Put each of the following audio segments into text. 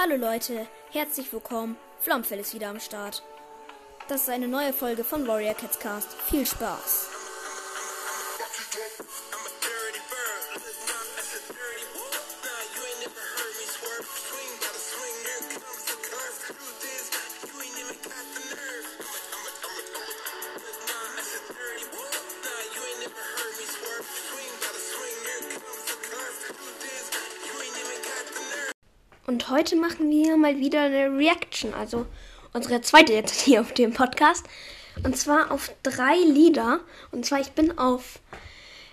Hallo Leute, herzlich willkommen. Flomfell ist wieder am Start. Das ist eine neue Folge von Warrior Cats Cast. Viel Spaß. Heute machen wir mal wieder eine Reaction, also unsere zweite jetzt hier auf dem Podcast. Und zwar auf drei Lieder. Und zwar, ich bin auf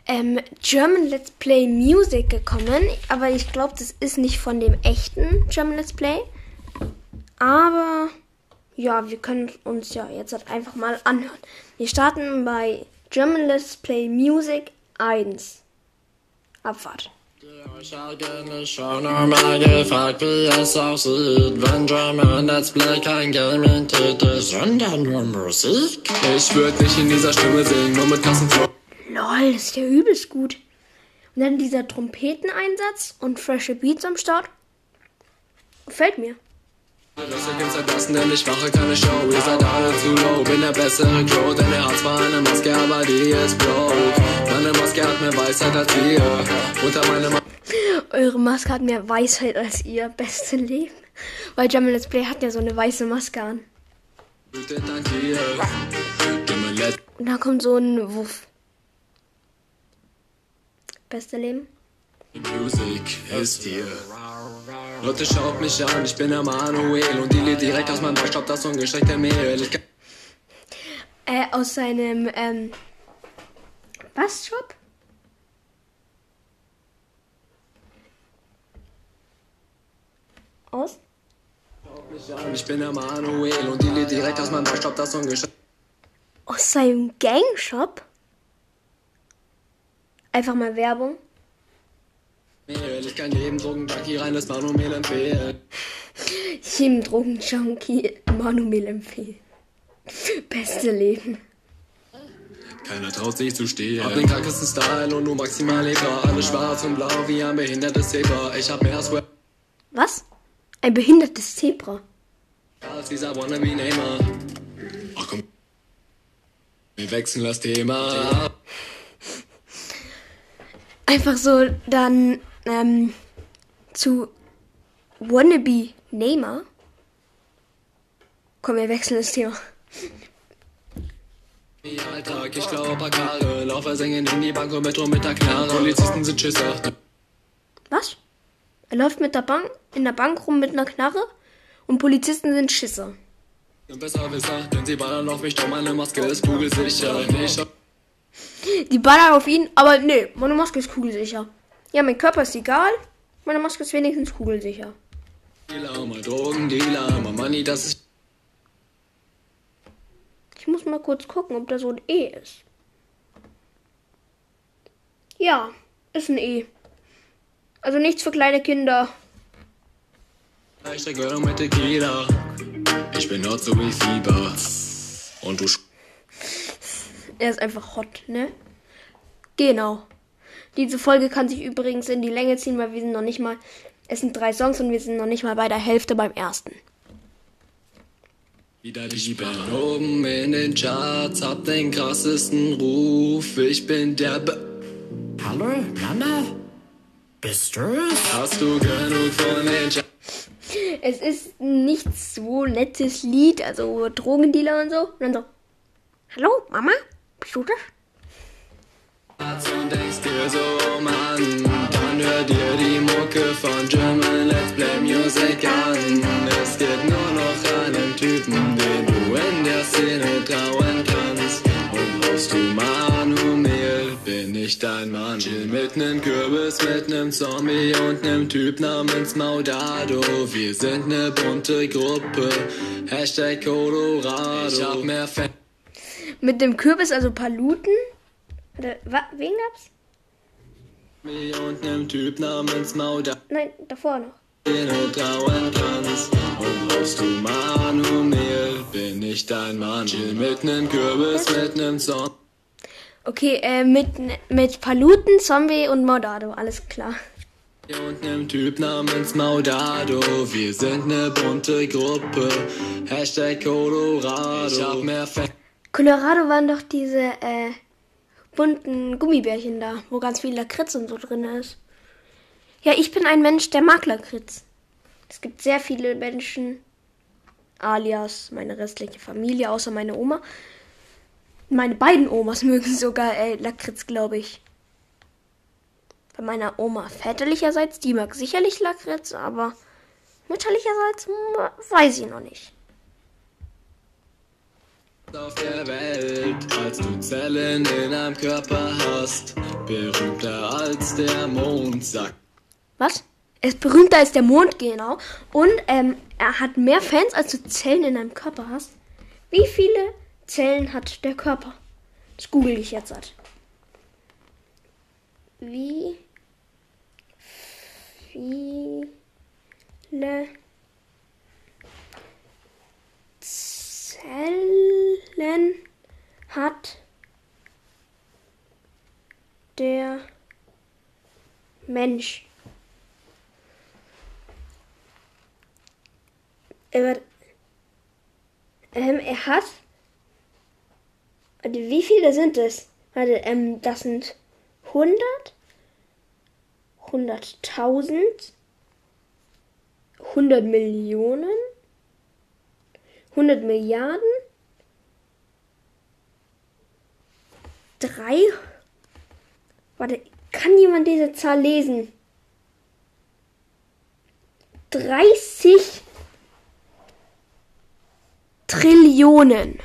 ähm, German Let's Play Music gekommen. Aber ich glaube, das ist nicht von dem echten German Let's Play. Aber ja, wir können uns ja jetzt halt einfach mal anhören. Wir starten bei German Let's Play Music 1. Abfahrt. Ich habe mich schon mal gefragt, wie es aussieht, wenn German Let's Play kein Gaming-Titel, sondern nur Musik. Ich würde nicht in dieser Stimme singen, nur mit krassen Flow. Lol, das ist ja übelst gut. Und dann dieser Trompeteneinsatz und frische Beats am Start. Gefällt mir. Das hier gibt's entlassen, denn ich mache keine Show. Ihr seid alle zu low, bin der bessere Crow, denn er hat zwar eine Maske, aber die ist broke. Meine Maske hat mehr Weisheit als ihr. Unter meiner Maske Eure Maske hat mehr Weisheit als ihr beste Leben. Weil German Let's Play hat ja so eine weiße Maske an. Und da kommt so ein Wuff. Beste Leben. Music ist hier. Leute, schaut mich an, ich bin der Manuel und die direkt aus meinem Bauch das ungestreckte Mehl. Äh, aus seinem, ähm, was Shop? Aus? ich bin der Manuel und die direkt aus meinem Bauch das ungestreckte Aus seinem Gang-Shop? Einfach mal Werbung. Ich kann jedem Drogenjunkie reines Manuel empfehlen. Jedem Drogenjunkie Manuel empfehlen. Beste Leben. Keiner traut sich zu stehen. Hab den krankesten Style und nur maximal leber. Alles schwarz und blau wie ein behindertes Zebra. Ich hab mehr Sweat Was? Ein behindertes Zebra. als dieser wannabe Neymar. Ach komm. Wir wechseln das Thema. Einfach so dann ähm, zu Wannabe Neymar. Komm, wir wechseln das Thema. Alltag, ich glaub Karre. Laufer singen in die Bank und Metro mit der Knarre. Polizisten sind Schisser. Was? Er läuft mit der Bank in der Bank rum mit einer Knarre und Polizisten sind Schisser. Die ballern auf ihn, aber nee, meine Maske ist kugelsicher. Ja, mein Körper ist egal, meine Maske ist wenigstens kugelsicher. Dealer, mal Drogendealer, mal Money, das ist. Ich muss mal kurz gucken, ob da so ein E ist. Ja, ist ein E. Also nichts für kleine Kinder. Ich trinke Girl mit Tequila. Ich bin hot so wie Fieber. Und du Er ist einfach hot, ne? Genau. Diese Folge kann sich übrigens in die Länge ziehen, weil wir sind noch nicht mal. Es sind drei Songs und wir sind noch nicht mal bei der Hälfte beim ersten. Wieder die Ich bin oben in den Charts, hab den krassesten Ruf. Ich bin der Be Hallo, Mama? Bist du es? Hast du genug von den Charts? Es ist nicht so nettes Lied, also Drogendealer und so. Und dann so. Hallo, Mama? Bist du das? und denkst dir so, Mann, dann hör dir die Mucke von German Let's Play Music an. Es geht nur noch den der Szene trauen kannst. Und brauchst du Manuel, bin ich dein Mann. Chill mit nem Kürbis, mit nem Zombie und nem Typ namens Maudado. Wir sind ne bunte Gruppe, Hashtag Colorado. Ich hab mehr Fans. Mit dem Kürbis, also Paluten. Oder, wa, wen gab's? Und nem Typ namens Maudado. Nein, davor noch. Den du trauen kannst. Und brauchst du Manuel, bin ich dein Mann. Chill mit nem Kürbis, mit nem Song. Okay, äh, mit, mit Paluten, Zombie und Mordado, alles klar. Und nem Typ namens Maudado. Wir sind ne bunte Gruppe. Hashtag Colorado. Ich hab mehr Fans. Colorado waren doch diese äh, bunten Gummibärchen da, wo ganz viel Lakritz und so drin ist. Ja, ich bin ein Mensch, der mag Lakritz. Es gibt sehr viele Menschen, alias meine restliche Familie, außer meine Oma. Meine beiden Omas mögen sogar äh, Lakritz, glaube ich. Bei meiner Oma väterlicherseits, die mag sicherlich Lakritz, aber mütterlicherseits hm, weiß ich noch nicht. auf der Welt, als du Zellen in einem Körper hast. Berühmter als der Mond, sagt Was? Er ist berühmter als der Mond, genau. Und ähm, er hat mehr Fans, als du Zellen in deinem Körper hast. Wie viele Zellen hat der Körper? Das google ich jetzt. Halt. Wie viele Zellen hat der Mensch? Er, ähm, er hat. Wie viele sind es? Warte, ähm, das sind 100, 100.000, 100 Millionen, 100 Milliarden, 3. Warte, kann jemand diese Zahl lesen? 30 Trillionen.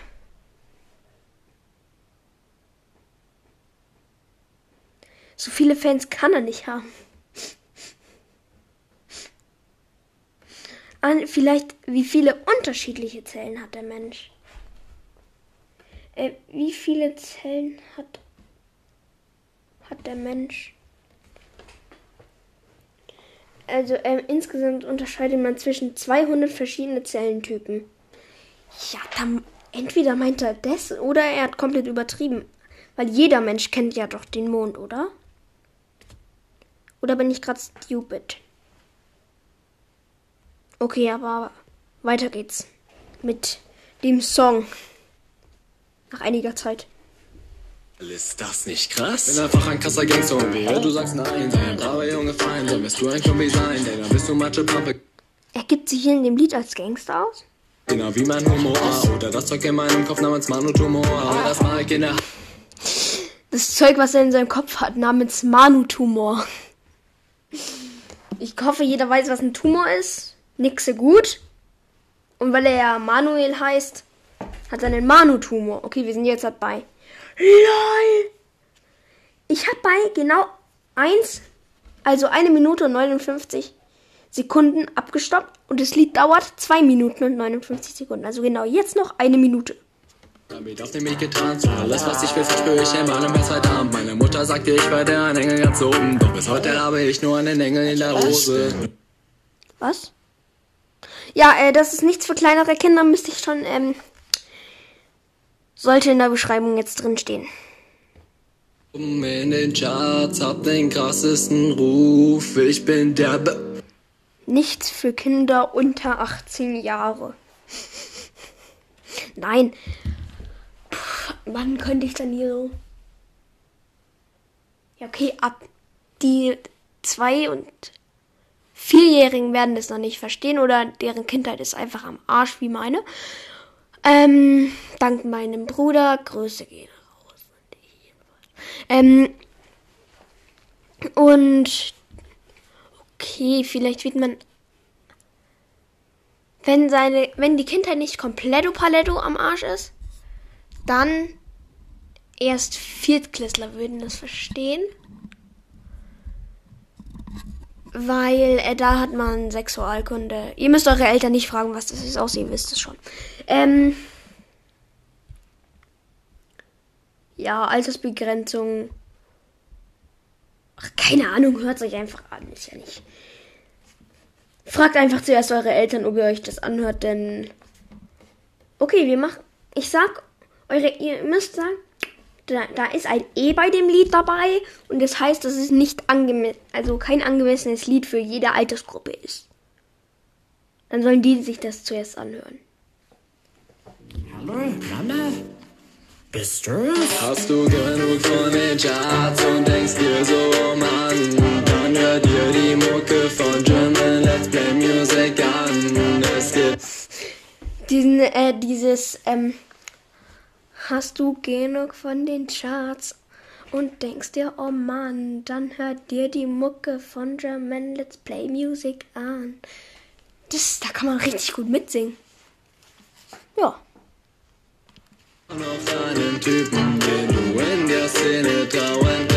So viele Fans kann er nicht haben. An, vielleicht, wie viele unterschiedliche Zellen hat der Mensch? Äh, wie viele Zellen hat, hat der Mensch? Also ähm, insgesamt unterscheidet man zwischen 200 verschiedene Zellentypen. Ja, dann entweder meint er das oder er hat komplett übertrieben. Weil jeder Mensch kennt ja doch den Mond, oder? Oder bin ich gerade stupid? Okay, aber weiter geht's mit dem Song. Nach einiger Zeit. Ist das nicht krass? Bin einfach ein krasser Gangster und wehe, du sagst nein. Sei ein braver Junge Fein, dann wirst du ein Zombie sein, denn dann bist du Matsche Pampe. Er gibt sich hier in dem Lied als Gangster aus? Genau wie mein Humor. Oder das Zeug in meinem Kopf namens Manu-Tumor. Aber das Mike in der Das Zeug, was er in seinem Kopf hat, namens Manu-Tumor. Ich hoffe, jeder weiß, was ein Tumor ist. Nixe gut. Und weil er ja Manuel heißt, hat er einen Manu-Tumor. Okay, wir sind jetzt halt bei. LOL! Ich habe bei genau 1, also eine Minute und 59 Sekunden abgestoppt und das Lied dauert 2 Minuten und 59 Sekunden. Also genau jetzt noch eine Minute. Damit auf dem Weg getanzt und alles, was ich will, verspüre ich in meinem Bestzeitabend. Meine Mutter sagte, ich werde ein Engel ganz oben. Doch bis heute habe ich nur einen Engel in der Hose. Was? Ja, äh, das ist nichts für kleinere Kinder, müsste ich schon, ähm, sollte in der Beschreibung jetzt drin stehen. Oben in den Charts, hab den krassesten Ruf. Ich bin der Be Nichts für Kinder unter 18 Jahre. Nein. Wann könnte ich dann hier so? Ja, okay, ab die zwei und Vierjährigen werden das noch nicht verstehen oder deren Kindheit ist einfach am Arsch wie meine. Ähm, dank meinem Bruder, Grüße gehen raus. Ähm, und okay, vielleicht wird man, wenn seine, wenn die Kindheit nicht kompletto paletto am Arsch ist, dann erst Viertklässler würden das verstehen. Weil äh, da hat man Sexualkunde. Ihr müsst eure Eltern nicht fragen, was das ist, außer ihr wisst es schon. Ähm, ja, Altersbegrenzung. Ach, keine Ahnung, hört euch einfach an. Ist ja nicht. Fragt einfach zuerst eure Eltern, ob ihr euch das anhört, denn. Okay, wir machen. Ich sag, eure, ihr müsst sagen, da, da ist ein E bei dem Lied dabei und das heißt, dass es nicht angemessen, also kein angemessenes Lied für jede Altersgruppe ist. Dann sollen die sich das zuerst anhören. Hallo, Mama? Bist du? Hast du genug von den Charts und denkst dir so, oh Mann, dann hör dir die Mucke von German Let's Play Music an. Es gibt Diesen, äh, dieses, ähm, hast du genug von den Charts und denkst dir, oh Mann, dann hört dir die Mucke von German Let's Play Music an. Das, da kann man richtig gut mitsingen. Ja. noch einen Typen, den du in der Szene. Und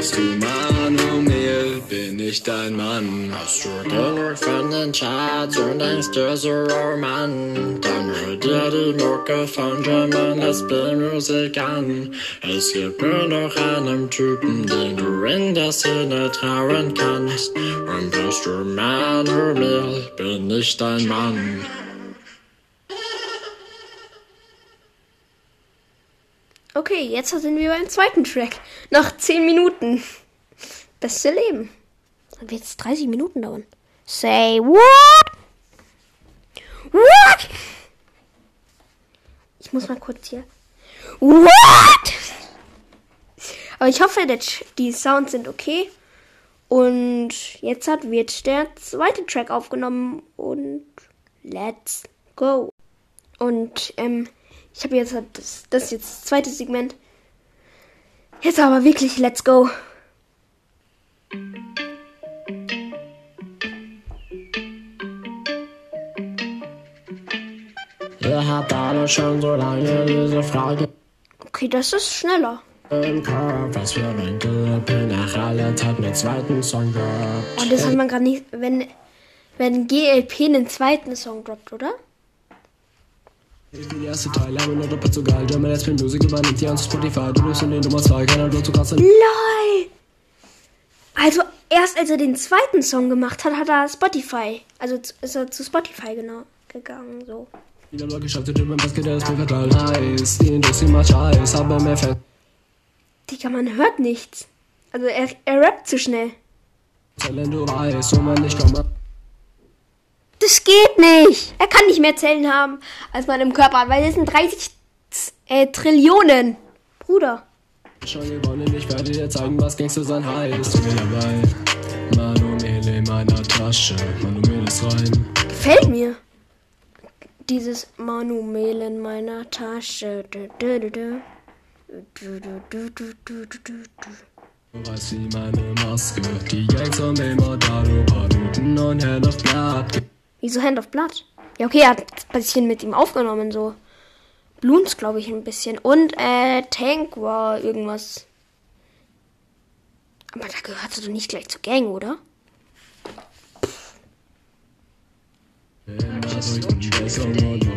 brauchst du Manuel, bin ich dein Mann. Hast du genug von den Charts und denkst dir so, oh Mann, dann hör dir die Mucke von German Play Music an. Es gibt nur noch einen Typen, den du in der Szene trauen kannst. Und bist du Manuel, bin ich dein Mann. Okay, jetzt sind wir beim zweiten Track. Noch 10 Minuten. Beste Leben. Dann wird es 30 Minuten dauern. Say what? What? Ich muss mal kurz hier. What? Aber ich hoffe, die Sounds sind okay. Und jetzt hat, wird der zweite Track aufgenommen. Und let's go. Und ähm, ich habe jetzt das, das ist jetzt das zweite Segment. Jetzt aber wirklich, let's go. Ihr habt alle schon so lange diese Frage Okay, das ist schneller. im Kopf, was für ein GLP nach aller Zeit mit zweiten Song droppt. Und das hat man gerade nicht, wenn, wenn GLP einen zweiten Song droppt, oder? LOL! Also erst als er den zweiten Song gemacht hat, hat er Spotify. Also ist er zu Spotify genau gegangen. So. Wieder mal geschafft, der German Basket, der ist mir verteilt. Nice, die Industrie macht Scheiß, aber mehr Fett. Digga, man hört nichts. Also er, er rappt zu schnell. Zellen, du weißt, wo man nicht kommt. Das geht nicht. Er kann nicht mehr Zellen haben, als man im Körper hat, weil das sind 30 Z- äh, Trillionen. Bruder. Schon gewonnen, ich werde dir zeigen, was Gangster sein heißt. Ich bin dabei. Manuel in meiner Tasche, Manuel ist rein. Gefällt mir. Dieses Manuel in meiner Tasche. Du, du, du, du. Du, du, du, du, du, du, du, du. Du weißt wie meine Maske. Die Gangs und immer da, du paar Minuten und Hand auf Blatt. Wieso Hand of Blood? Ja, okay, er hat ein bisschen mit ihm aufgenommen, so. Bloons, glaube ich, ein bisschen. Und, äh, Tank war irgendwas. Aber da gehört er doch nicht gleich zur Gang, oder?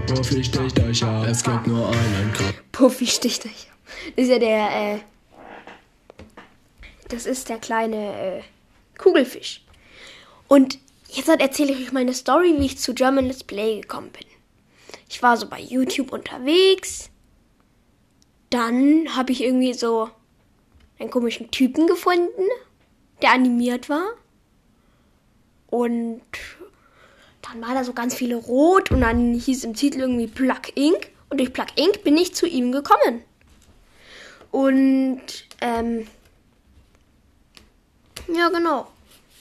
Profi sticht euch ab. Es gibt nur einen Kopf. Puffy sticht euch. Das ist ja der, äh. Das ist der kleine, äh, Kugelfisch. Und jetzt erzähle ich euch meine Story, wie ich zu German Let's Play gekommen bin. Ich war so bei YouTube unterwegs. Dann habe ich irgendwie so einen komischen Typen gefunden, der animiert war. Und dann war da so ganz viele rot und dann hieß im Titel irgendwie Plug Inc. Und durch Plug Inc. bin ich zu ihm gekommen. Und, ähm, ja, genau.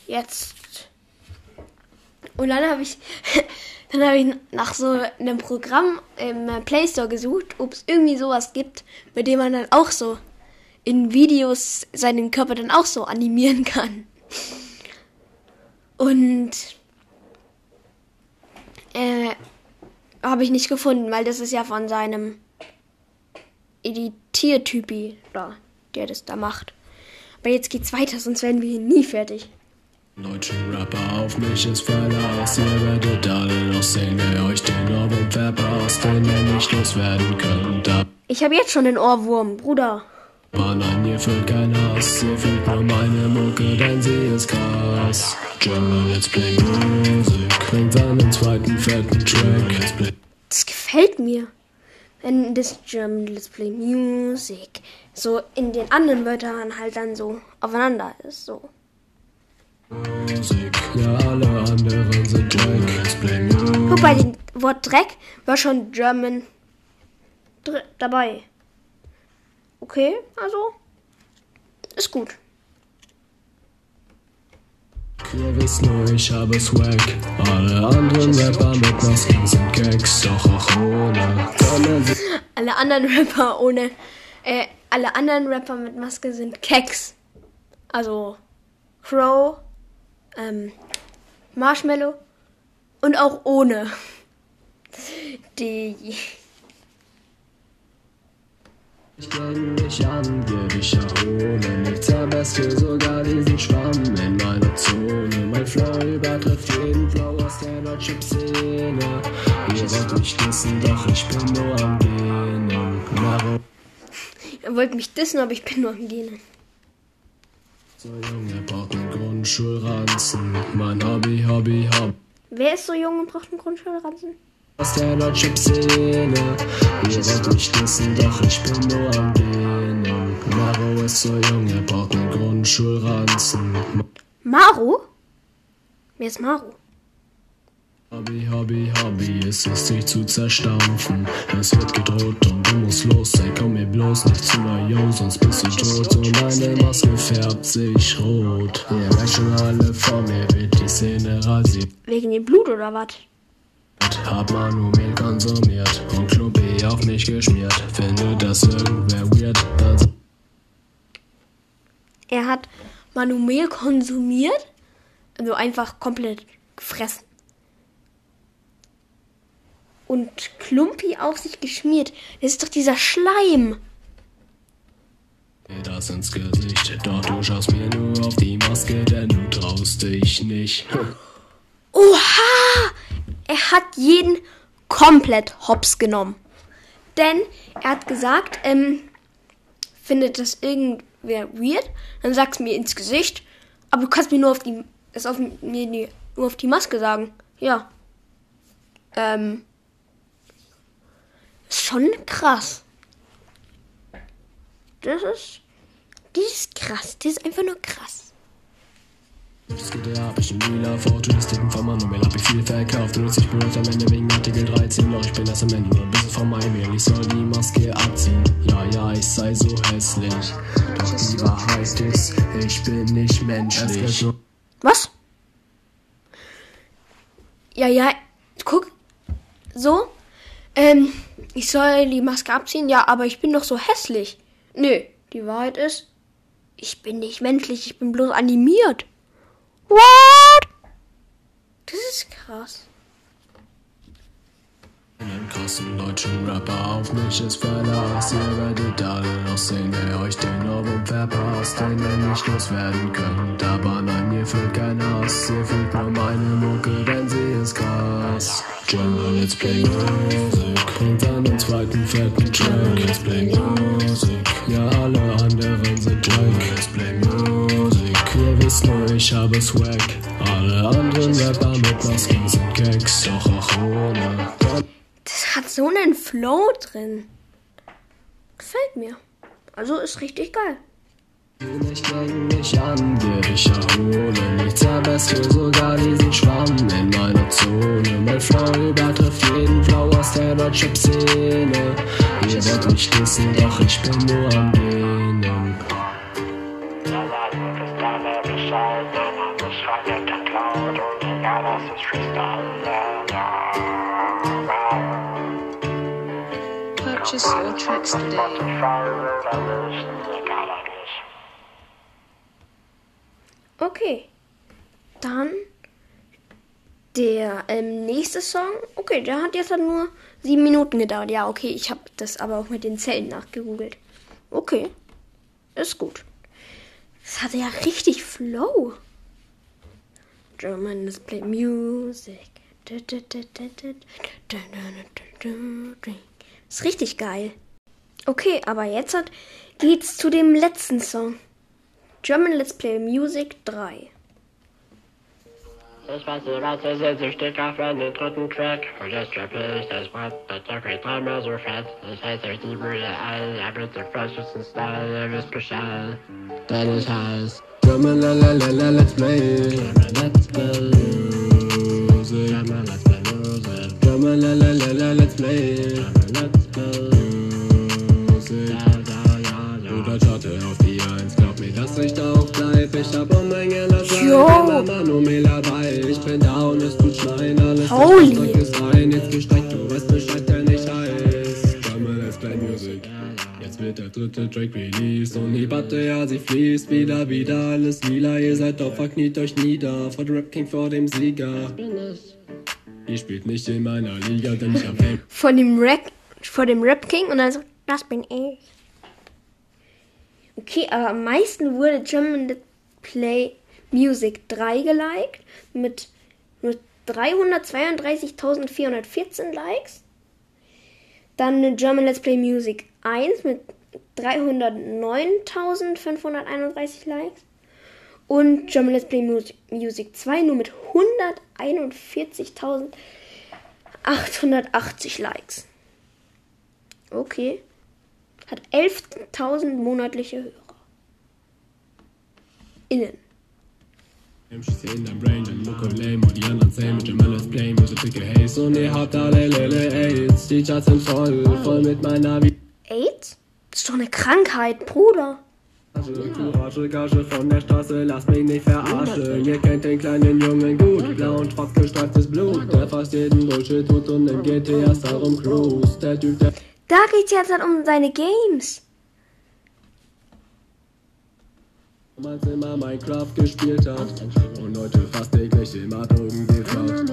Jetzt. Und dann habe ich, dann habe ich nach so einem Programm im Play Store gesucht, ob es irgendwie sowas gibt, mit dem man dann auch so in Videos seinen Körper dann auch so animieren kann. Und äh, habe ich nicht gefunden, weil das ist ja von seinem Editiertypi da, der das da macht. Aber jetzt geht's weiter, sonst werden wir hier nie fertig. Deutschen Rapper auf mich ist Verlass. Ihr werdet alle noch sehen, wer euch den Ohrwurm verpasst, den ihr nicht loswerden könnt. Ich habe jetzt schon den Ohrwurm, Bruder. Aber nein, ihr fühlt keinen Hass, ihr fühlt nur meine Mucke, denn sie ist krass. German Let's Play Music bringt einen zweiten fetten Track. Das gefällt mir. wenn das German Let's Play Music so in den anderen Wörtern halt dann so aufeinander ist. So. Musik. Ja, alle anderen sind Dreck. Guck, bei dem Wort Dreck war schon German dr dabei. Okay, also ist gut. Ihr wisst nur, ich habe Swag. Alle anderen Rapper mit Masken sind Gags, doch auch ohne. Alle anderen Rapper ohne, äh, alle anderen Rapper mit Maske sind Keks. Also Crow, ähm, Marshmallow und auch ohne. Die. Ich gegen mich an, ich erhole nichts für sogar diesen Schwamm in meiner Zone. Mein Flow übertrifft jeden Flow aus der Deutschrap-Szene. Ihr wollt mich dissen, doch ich bin nur am Genen. Maro, Er wollte mich dissen, aber ich bin nur am Genen. So jung, er braucht einen Grundschulranzen. Mein Hobby, Hobby, Hobby. Wer ist so jung und braucht einen Grundschulranzen? Aus der Deutschrap-Szene. Ihr wollt mich dissen, doch ich bin nur am Genen. Maro ist so jung, er braucht einen Grundschulranzen. Maru? Wer ist Maru? Hobby, Hobby, Hobby ist es, dich zu zerstampfen. Es wird gedroht und du musst los, ey, komm mir bloß nicht zu nah, yo, sonst bist du tot. Und meine Maske färbt sich rot. Ihr merkt schon alle vor mir, wird die Szene rasiert. Wegen dem Blut oder was? Hab Manuel konsumiert und Klumpi auf mich geschmiert. Finde das irgendwer weird, dann Er hat Manumel konsumiert, also einfach komplett gefressen. Und Klumpi auf sich geschmiert. Das ist doch dieser Schleim. das ins Gesicht. Doch du schaust mir nur auf die Maske, denn du traust dich nicht. Oha! Er hat jeden komplett hops genommen. Denn er hat gesagt, ähm, findet das irgendwer weird, dann sag's mir ins Gesicht, aber du kannst mir nur auf die, es auf mir die, nur auf die Maske sagen. Ja. Ähm, schon krass. Das ist, das ist krass. Das ist einfach nur krass. Das geht ja, hab ich in lila Fotosticken von Manuel hab ich viel verkauft. Nutz ich Brot am Ende wegen Artikel 13. Doch ich bin das am Ende nur ein bisschen von meinem Ich soll die Maske abziehen. Ja, ja, ich sei so hässlich. Doch die Wahrheit ist, ich bin nicht menschlich. Was? Ja, ja, guck. So. Ähm, ich soll die Maske abziehen, ja, aber ich bin doch so hässlich. Nö, die Wahrheit ist, ich bin nicht menschlich, ich bin bloß animiert. What? Das ist krass. Einen krassen deutschen Rapper auf mich ist Verlass. Ihr werdet alle noch sehen, wer euch den Ohrwurm verpasst, den ihr nicht loswerden könnt. Aber nein, mir fühlt kein Hass, ihr fühlt nur meine Mucke, denn sie ist krass. German, let's play music. Und dann den zweiten fetten Track, let's play music. Ja, alle anderen sind Dreck, let's play music. Ihr wisst nur, ich habe Swag. Alle anderen Rapper mit Masken sind Gags, doch auch ohne. Das hat so einen Flow drin. Gefällt mir. Also ist richtig geil. Ich gegen mich an, dir ich erhole nichts erbest für sogar diesen Schwamm in meiner Zone. Mein Flow übertrifft jeden Flow aus der Deutschrap-Szene. Ihr wollt mich dissen, doch ich bin nur am Genen. Purchase your tracks today. Okay. Dann der ähm, nächste Song. Okay, der hat jetzt halt nur sieben Minuten gedauert. Ja, okay, ich habe das aber auch mit den Zellen nachgegoogelt. Okay, ist gut. Das hatte ja richtig Flow. German Display Music. Ist richtig geil. Okay, aber jetzt hat, geht's zu dem letzten Song. German Let's Play Music 3. Ich weiß nicht, was es ist, ich steck auf einen dritten Track. Und jetzt rappe ich das Wort, das doch nicht dreimal so fett. Ich heiße euch die Brüder all, ihr habt den freshesten Style, ihr wisst Bescheid. Denn ich heiß. German la la la la let's play. German Let's Play Music. German Let's Play Music. La la la la Let's Play Ich hab um Menge Zeit, Jo. immer Manuel dabei. Ich bin down, es tut schneien, alles Holy. Ist rein. Jetzt gestreckt, du weißt Bescheid, der nicht heiß. German Let's Play Music. Jetzt wird der dritte Track released und die Batte, ja, sie fließt wieder, wieder, alles lila. Ihr seid doch, verkniet euch nieder vor dem Rap King, vor dem Sieger. Bin ich. Ihr spielt nicht in meiner Liga, denn ich hab. Von dem Rap, vor dem Rap King und dann so, das bin ich. Okay, aber am meisten wurde German Play Music 3 geliked mit, mit 332.414 Likes. Dann German Let's Play Music 1 mit 309.531 Likes. Und German Let's Play Music, Music 2 nur mit 141.880 Likes. Okay. Hat 11.000 monatliche Hörer. Innen. In dein Brain, dein Mucke lame und die anderen same mit Jamal Let's Play, Musik dicke Haze und ihr habt alle Lele AIDS. Die Charts sind voll, voll mit meiner AIDS? Das ist doch eine Krankheit, Bruder. Courage, Gage von der Straße, lasst mich nicht verarschen. Ihr kennt den kleinen Jungen gut, blau und schwarz gestreiftes Blut, der fast jeden Bullshit tut und im GTA darum cruise. Der Typ, der Da geht's jetzt halt um seine Games. Damals immer Minecraft gespielt hat und heute fast täglich immer Drogen geklaut.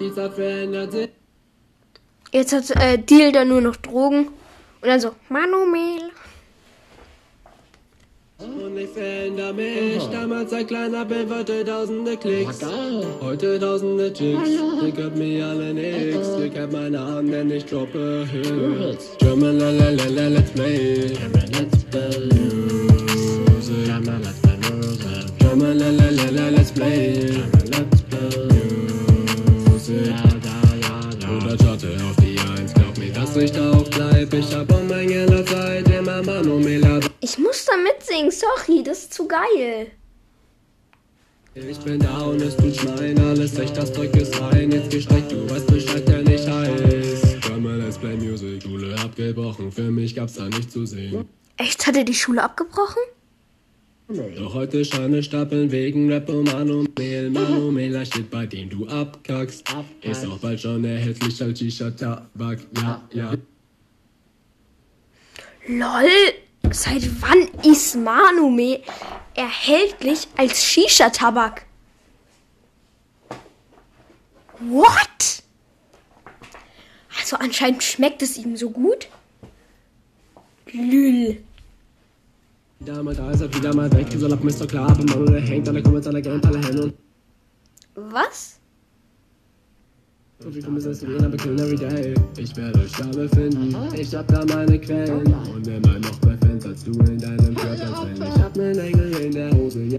Die Zeit verändert sich. Jetzt hat äh, Deal da nur noch Drogen. Und dann so, Manuel. Und ich veränder mich. Damals ein kleiner Bild wollte tausende Klicks. Heute tausende Chicks. Ihr könnt mir alle nix. Ihr kennt meine Namen, denn ich droppe Hits. German la la la la let's play. German Let's Play German la la la la let's play. Let's Play Music. Oder Chartte auf die Eins. Glaub mir, dass ich da auch bleib. Ich hab Menge Zeit immer Manomela. Ich muss da mitsingen, sorry, das ist zu geil. Ich bin down, es tut schneien, alles echt, das Zeug ist rein. Jetzt gestreckt, du weißt Bescheid, der nicht heiß. German Let's Play Music, Schule abgebrochen, für mich gab's da nicht zu sehen. Echt, hat er die Schule abgebrochen? Doch heute Scheine stapeln wegen Rap und Manuel. Manuela steht bei dem du abkackst. Ist auch bald schon erhältlich als Shisha-Tabak, ja, ja. Lol, seit wann ist Manume erhältlich als Shisha-Tabak? What? Also anscheinend schmeckt es ihm so gut. Lül. Wieder mal da ist er wieder mal weg, soll ab Mr. Klar, aber Manuel hängt, alle kommen alle Geld, alle und Was? Und wie kommen es wieder bekillen every day. Ich werde euch da befinden. Ich hab da meine Quellen. Und immer noch mehr Fans als du in deinem Körper. Wenn ich hab nen Engel in der Hose. Ja,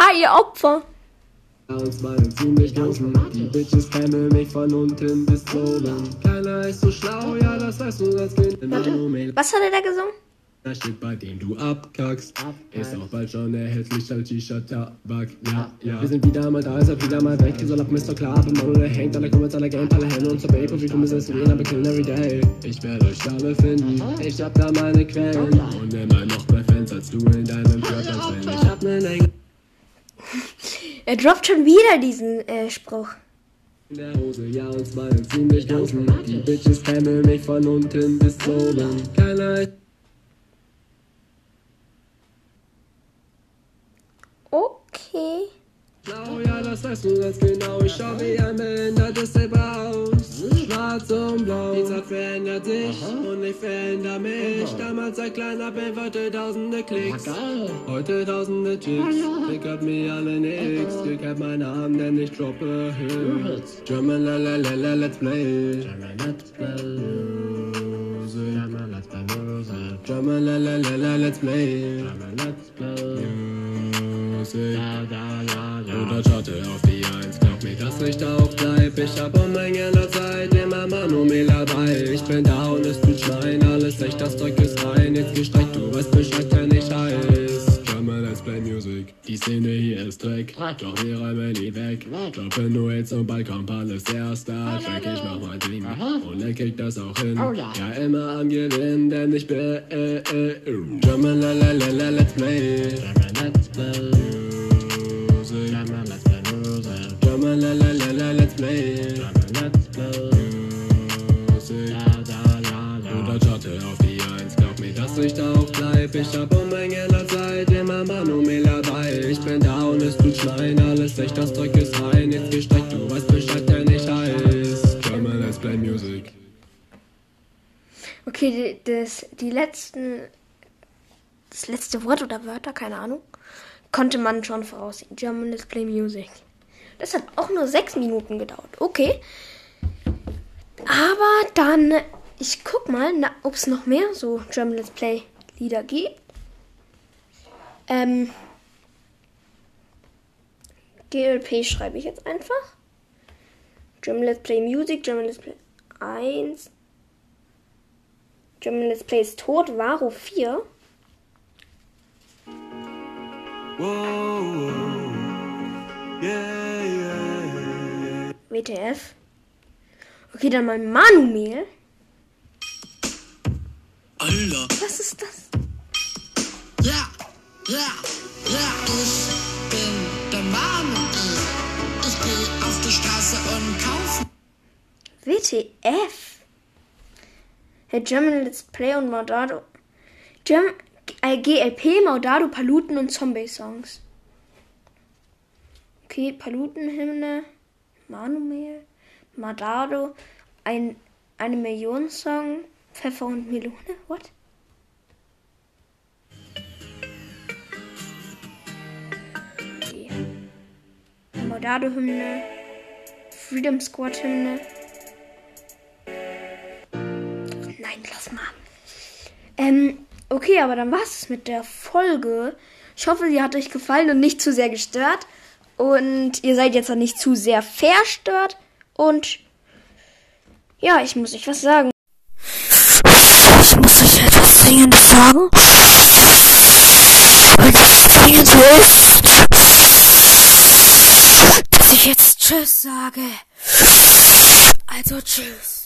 Hi, ihr Opfer. uns meinen ziemlich großen. Die Bitches kämen mich von unten bis oben. Keiner ist so schlau, ja, das weißt du als Kind. Manuel, Was hat er da gesungen? Da steht bei dem du abkackst. Ist auch bald schon erhältlich als Shisha-Tabak. Ja, ja. Wir sind wieder mal da, ist er wieder mal weg. Soll ab Mr. Klar, aber Manuel hängt. Alle kommen jetzt alle Game, alle Hände und zur Babe. Wie kommen es wieder bekillen every day. Ich werde euch da befinden. Ich hab da meine Quellen. Und immer noch mehr Fans als du in deinem Körper. Wenn ich hab nen Engel Er droppt schon wieder diesen äh, Spruch. in der Hose. Ja, uns meinen ziemlich großen. Die Bitches kämen mich von unten bis oben. Keiner ist Okay. Schlau, ja, das weißt du ganz genau. Ich schau wie ein behindertes selber aus. Schwarz und blau. Die Zeit verändert sich und ich veränder mich. Damals ein kleiner Band wollte tausende Klicks. Geil. Heute tausende Chicks. Ihr hört mir alle nix. Ihr kennt meinen Namen, denn ich droppe Hits. German la la la la let's play. German Let's Play. German Let's Play German la la la la let's play. German Let's Play Ja. Oder Chartte auf die Eins, glaub dass ich da auch bleib. Ich hab Unmengen Zeit, immer Manuel dabei. Ich bin da und es tut Schneien, alles echt, das Zeug ist rein. Jetzt gestreckt, du weißt Bescheid, wenn ich heiß. Drummer, let's play music. Die Szene hier ist Dreck, doch wir räumen die weg. Droppen nur jetzt und bald kommt alles erster Track. Ich mach mein Ding und er kriegt das auch hin. Ja, immer am Gewinn, denn ich bin äh, äh, Drummer, la la la la, let's play. Play Music. Drummer, let's play ich hab Unmengen an Zeit, immer Manuel dabei. Ich bin da und es tut Schneien, alles echt, das Zeug ist rein. Jetzt gestreckt, du weißt Bescheid, wenn ich heiß. Drummer, let's play music. Okay, das, die letzten, das letzte Wort oder Wörter, keine Ahnung, konnte man schon voraussehen. German Let's Play Music. Das hat auch nur sechs Minuten gedauert. Okay. Aber dann, ich guck mal, ob es noch mehr so German Let's Play Lieder gibt. Ähm, GLP schreibe ich jetzt einfach. German Let's Play Music, German Let's Play 1. German Let's Play ist tot, Varo 4. WTF. Okay, dann mal Manuel. Alter. Was ist das? Ja, ja, ja, ich bin der Manuel. Ich geh auf die Straße und kaufe WTF? Herr German Let's Play und Maudado. Germ äh, GLP, Maudado, Paluten und Zombie-Songs. Okay, Palutenhymne, Manuel, Maudado, ein, eine Million Song, Pfeffer und Melone. What? Okay. Maudado-Hymne, Freedom Squad-Hymne. Nein, lass mal. Ähm, okay, aber dann war's mit der Folge. Ich hoffe, sie hat euch gefallen und nicht zu sehr gestört. Und ihr seid jetzt auch nicht zu sehr verstört. Und ja, ich muss euch was sagen. Ich muss euch etwas Dringendes sagen. Und das Dringende ist, dass ich jetzt Tschüss sage. Also Tschüss.